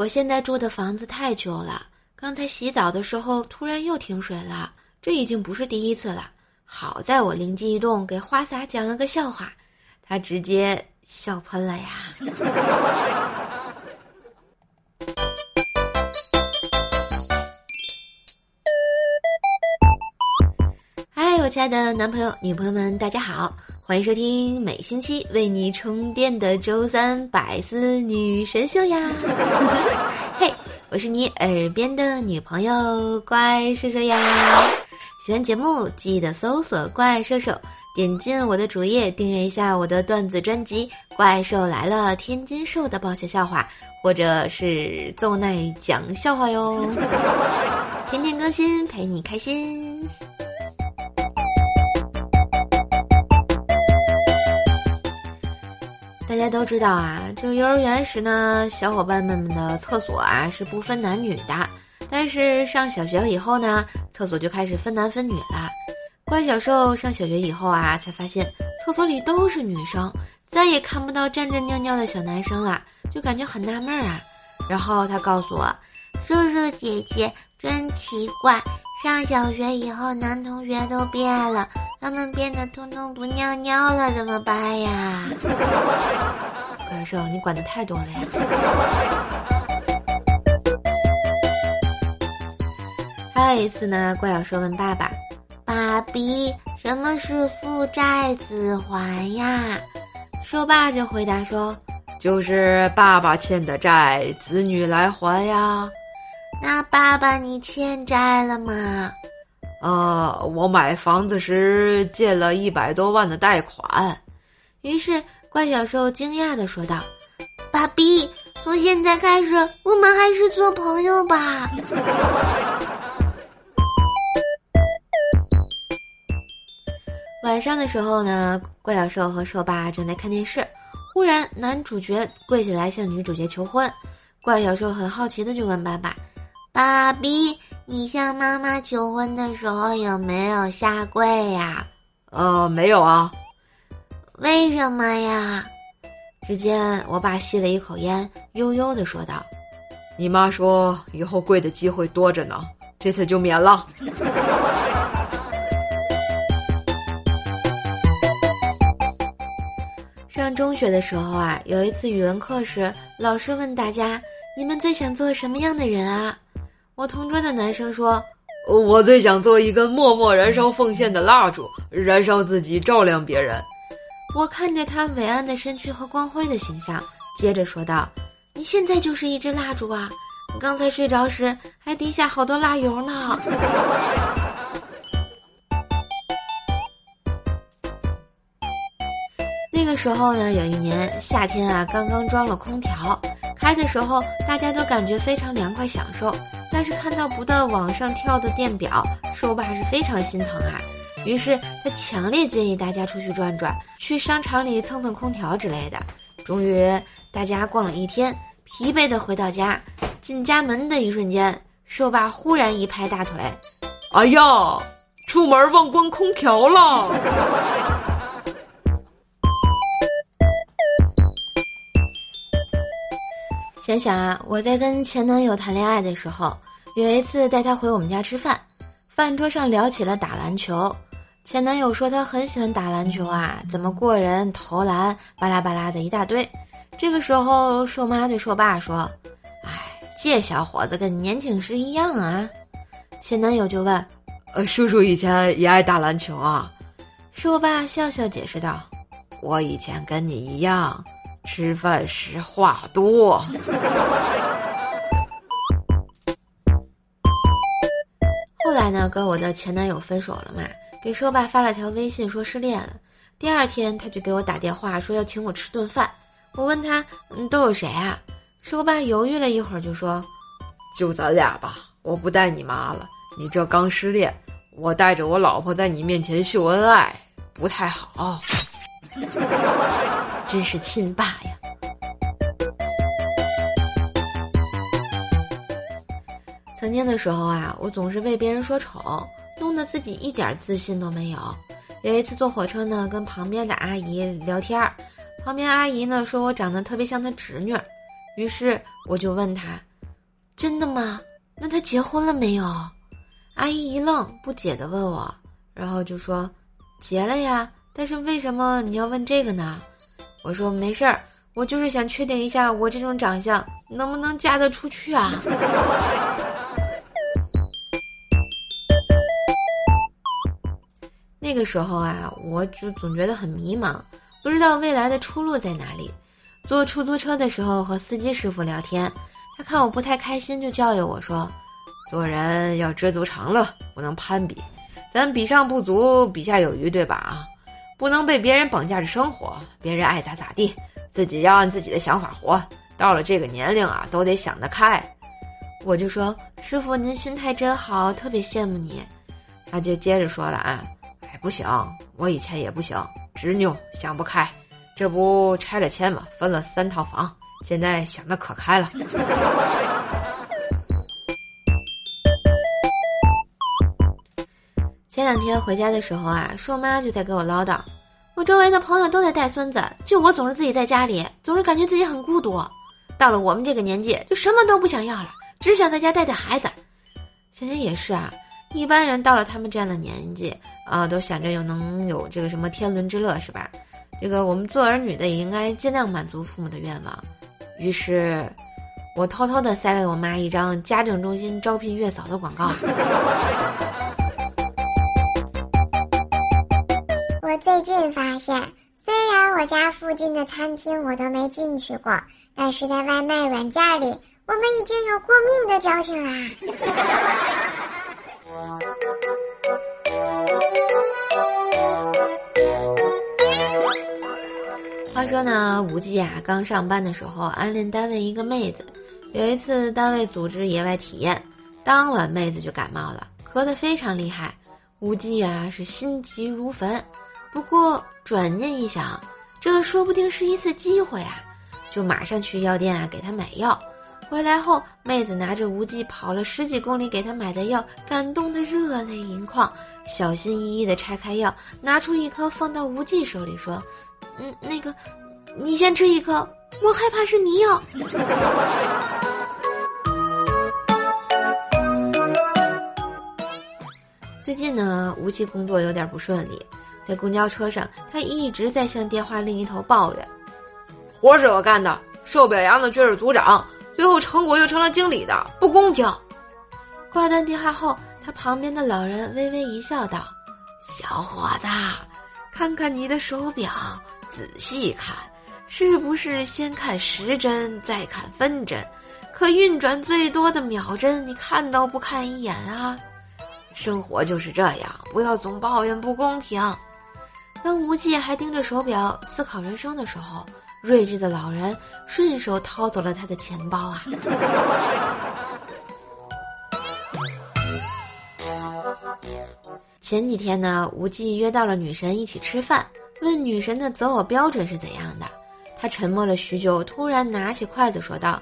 我现在住的房子太旧了，刚才洗澡的时候突然又停水了，这已经不是第一次了。好在我灵机一动，给花洒讲了个笑话，他直接笑喷了呀。嗨，我亲爱的男朋友、女朋友们，大家好，欢迎收听每星期为你充电的周三百思女神秀呀！嘿，我是你耳边的女朋友怪兽兽呀！喜欢节目记得搜索“怪兽兽”，点进我的主页订阅一下我的段子专辑《怪兽来了》，天津兽的爆笑笑话，或者是奏奈讲笑话哟，天天更新陪你开心。大家都知道啊，这幼儿园时呢，小伙伴们的厕所啊是不分男女的。但是上小学以后呢，厕所就开始分男分女了。乖小兽上小学以后啊，才发现厕所里都是女生，再也看不到站着尿尿的小男生了，就感觉很纳闷啊。然后他告诉我，叔叔姐姐真奇怪，上小学以后男同学都变了。他们变得通通不尿尿了，怎么办呀？怪兽，你管的太多了呀！还有一次呢，怪小兽问爸爸：“爸比，什么是父债子还呀？”兽爸就回答说：“就是爸爸欠的债，子女来还呀。”那爸爸，你欠债了吗？呃，我买房子时借了一百多万的贷款，于是怪小兽惊讶的说道：“爸比，从现在开始，我们还是做朋友吧。”晚上的时候呢，怪小兽和兽爸正在看电视，忽然男主角跪下来向女主角求婚，怪小兽很好奇的就问爸爸：“爸比。”你向妈妈求婚的时候有没有下跪呀？呃，没有啊。为什么呀？只见我爸吸了一口烟，悠悠的说道：“你妈说以后跪的机会多着呢，这次就免了。”上中学的时候啊，有一次语文课时，老师问大家：“你们最想做什么样的人啊？”我同桌的男生说：“我最想做一根默默燃烧奉献的蜡烛，燃烧自己，照亮别人。”我看着他伟岸的身躯和光辉的形象，接着说道：“你现在就是一支蜡烛啊！刚才睡着时还滴下好多蜡油呢。”那个时候呢，有一年夏天啊，刚刚装了空调，开的时候大家都感觉非常凉快，享受。但是看到不断往上跳的电表，兽爸是非常心疼啊。于是他强烈建议大家出去转转，去商场里蹭蹭空调之类的。终于，大家逛了一天，疲惫的回到家，进家门的一瞬间，兽爸忽然一拍大腿：“哎呀，出门忘关空调了！”想想啊，我在跟前男友谈恋爱的时候，有一次带他回我们家吃饭，饭桌上聊起了打篮球。前男友说他很喜欢打篮球啊，怎么过人、投篮，巴拉巴拉的一大堆。这个时候，瘦妈对瘦爸说：“哎，这小伙子跟年轻时一样啊。”前男友就问：“呃，叔叔以前也爱打篮球啊？”瘦爸笑笑解释道：“我以前跟你一样。”吃饭时话多。后来呢，跟我的前男友分手了嘛，给说爸发了条微信说失恋了。第二天他就给我打电话说要请我吃顿饭。我问他，嗯，都有谁啊？说爸犹豫了一会儿就说，就咱俩吧，我不带你妈了。你这刚失恋，我带着我老婆在你面前秀恩爱，不太好。真是亲爸呀！曾经的时候啊，我总是被别人说丑，弄得自己一点自信都没有。有一次坐火车呢，跟旁边的阿姨聊天儿，旁边阿姨呢说我长得特别像她侄女，于是我就问她：“真的吗？那他结婚了没有？阿姨一愣，不解的问我，然后就说：“结了呀。”但是为什么你要问这个呢？我说没事儿，我就是想确定一下我这种长相能不能嫁得出去啊。那个时候啊，我就总觉得很迷茫，不知道未来的出路在哪里。坐出租车的时候和司机师傅聊天，他看我不太开心，就教育我说：“做人要知足常乐，不能攀比，咱比上不足，比下有余，对吧？啊，不能被别人绑架着生活，别人爱咋咋地，自己要按自己的想法活。到了这个年龄啊，都得想得开。”我就说：“师傅，您心态真好，特别羡慕你。”他就接着说了啊。哎不行，我以前也不行，执拗想不开，这不拆了迁嘛，分了三套房，现在想的可开了。前两天回家的时候啊，硕妈就在给我唠叨，我周围的朋友都在带孙子，就我总是自己在家里，总是感觉自己很孤独。到了我们这个年纪，就什么都不想要了，只想在家带带孩子。想想也是啊。一般人到了他们这样的年纪啊，都想着有能有这个什么天伦之乐，是吧？这个我们做儿女的也应该尽量满足父母的愿望。于是，我偷偷的塞了我妈一张家政中心招聘月嫂的广告。最近发现，虽然我家附近的餐厅我都没进去过，但是在外卖软件里，我们已经有过命的交情啦。话说呢，吴忌啊，刚上班的时候暗恋单位一个妹子。有一次单位组织野外体验，当晚妹子就感冒了，咳得非常厉害。吴忌啊是心急如焚，不过转念一想，这说不定是一次机会啊，就马上去药店啊给他买药。回来后，妹子拿着无忌跑了十几公里给他买的药，感动的热泪盈眶，小心翼翼的拆开药，拿出一颗放到无忌手里说：“嗯，那个，你先吃一颗，我害怕是迷药。”最近呢，无忌工作有点不顺利，在公交车上，他一直在向电话另一头抱怨：“活是我干的，受表扬的却是组长。”最后成果又成了经理的，不公平。挂断电话后，他旁边的老人微微一笑，道：“小伙子，看看你的手表，仔细看，是不是先看时针，再看分针？可运转最多的秒针，你看都不看一眼啊！生活就是这样，不要总抱怨不公平。”当无忌还盯着手表思考人生的时候。睿智的老人顺手掏走了他的钱包啊！前几天呢，无忌约到了女神一起吃饭，问女神的择偶标准是怎样的。他沉默了许久，突然拿起筷子说道：“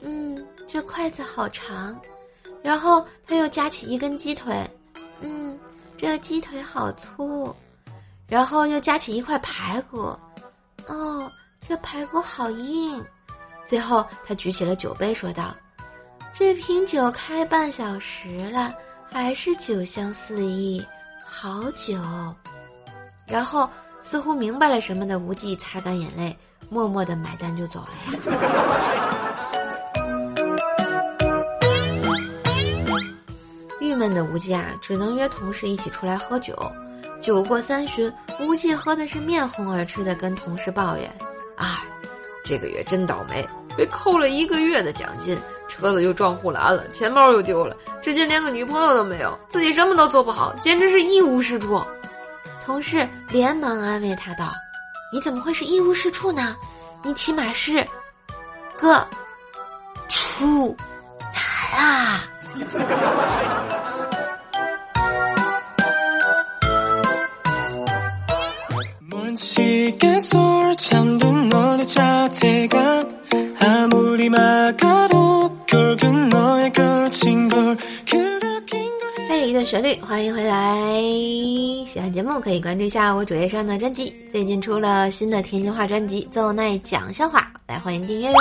嗯，这筷子好长。”然后他又夹起一根鸡腿，“嗯，这鸡腿好粗。”然后又夹起一块排骨，“哦。”这排骨好硬，最后他举起了酒杯，说道：“这瓶酒开半小时了，还是酒香四溢，好酒。”然后似乎明白了什么的无忌擦干眼泪，默默的买单就走了呀。郁闷的无忌啊，只能约同事一起出来喝酒。酒过三巡，吴忌喝的是面红耳赤的，跟同事抱怨。哎，这个月真倒霉，被扣了一个月的奖金，车子又撞护栏了，钱包又丢了，至今连个女朋友都没有，自己什么都做不好，简直是一无是处。同事连忙安慰他道：“你怎么会是一无是处呢？你起码是个处男啊！”旋律，欢迎回来！喜欢节目可以关注一下我主页上的专辑，最近出了新的天津话专辑《奏奈讲笑话》，来欢迎订阅哟！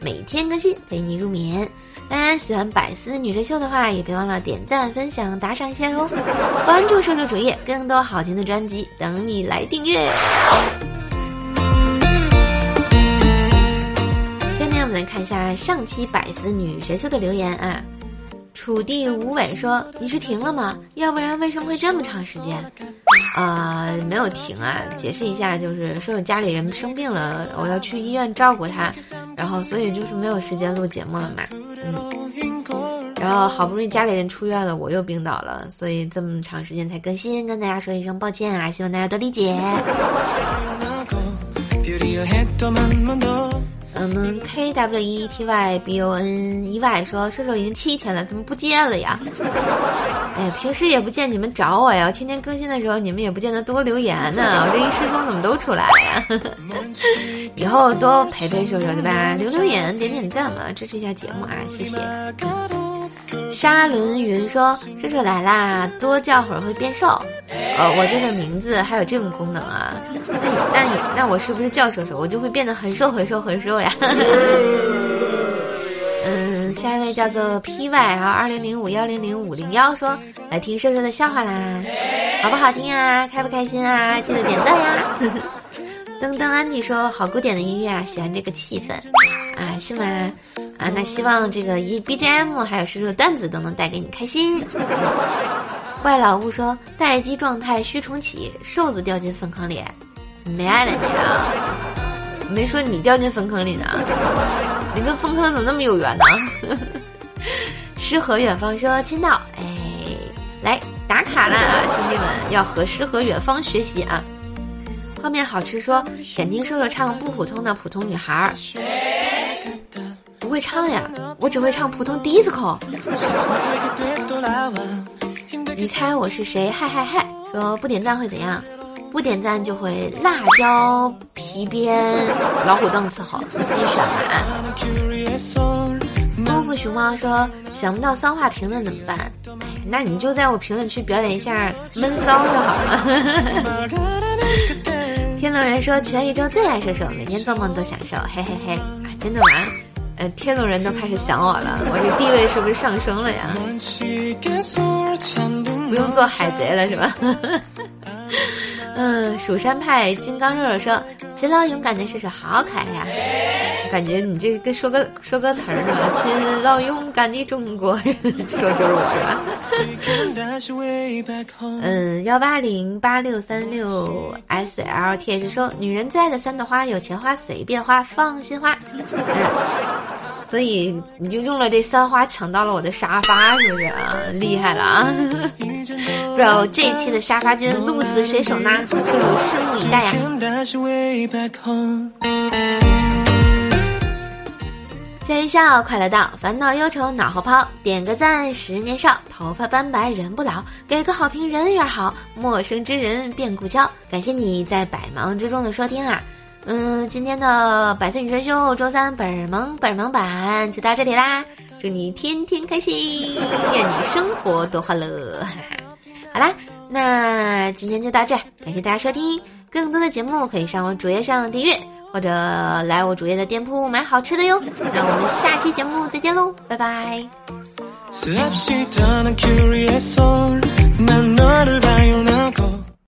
每天更新，陪你入眠。当然，喜欢百思女神秀的话，也别忘了点赞、分享、打赏一下哟！关注瘦瘦主页，更多好听的专辑等你来订阅。下面我们来看一下上期百思女神秀的留言啊。楚地无尾说：“你是停了吗？要不然为什么会这么长时间？”啊，没有停啊！解释一下，就是说我家里人生病了，我要去医院照顾他，然后所以就是没有时间录节目了嘛。嗯，然后好不容易家里人出院了，我又病倒了，所以这么长时间才更新，跟大家说一声抱歉啊，希望大家多理解。我们 K W E T Y B O N E Y 说射手已经七天了，怎么不见了呀？哎，平时也不见你们找我呀，天天更新的时候你们也不见得多留言呢，我这一失踪怎么都出来呀？以后多陪陪射手对吧？留留言，点点赞嘛，支持一下节目啊，谢谢。沙伦云说射手来啦，多叫会儿会变瘦。呃，我这个名字还有这种功能啊？那那你那我是不是叫射手，我就会变得很瘦很瘦很瘦呀？嗯，下一位叫做 P Y，然后二零零五幺零零五零幺说来听射手的笑话啦，好不好听啊？开不开心啊？记得点赞呀！噔噔安迪说好古典的音乐啊，喜欢这个气氛啊，是吗？啊，那希望这个一 B G M 还有射手的段子都能带给你开心。怪老吴说待机状态需重启，瘦子掉进粪坑里，没爱了你啊！没说你掉进粪坑里呢，你跟粪坑怎么那么有缘呢？诗和远方说签到，哎，来打卡啦，兄弟们要和诗和远方学习啊！泡面好吃说想听瘦瘦唱不普通的普通女孩儿，会唱呀，我只会唱普通 disco。你猜我是谁？嗨嗨嗨！说不点赞会怎样？不点赞就会辣椒皮鞭老虎凳伺候，你自己选。功夫熊猫说想不到骚话评论怎么办？那你就在我评论区表演一下闷骚就好了。天龙人说全宇宙最爱射手，每天做梦都享受，嘿嘿嘿！真的吗？呃，天龙人都开始想我了，我这地位是不是上升了呀？不用做海贼了是吧？嗯，蜀山派金刚肉肉说：“勤劳勇敢的射手好可爱呀！”感觉你这跟说个说歌词儿呢，“勤劳勇敢的中国人”，说就是我是吧？嗯，幺八零八六三六 S L T 是说：“女人最爱的三朵花，有钱花、随便花、放心花。”所以你就用了这三花抢到了我的沙发，是不是啊？厉害了啊！不知道这一期的沙发君鹿死谁手呢？是我拭目以待呀。笑笑快乐到，烦恼忧愁脑后抛，点个赞十年少，头发斑白人不老，给个好评人缘好，陌生之人变故交。感谢你在百忙之中的收听啊！嗯，今天的百岁女神秀周三本萌本萌版就到这里啦！祝你天天开心，愿你生活多欢乐。好啦，那今天就到这儿，感谢大家收听。更多的节目可以上我主页上订阅，或者来我主页的店铺买好吃的哟。那我们下期节目再见喽，拜拜。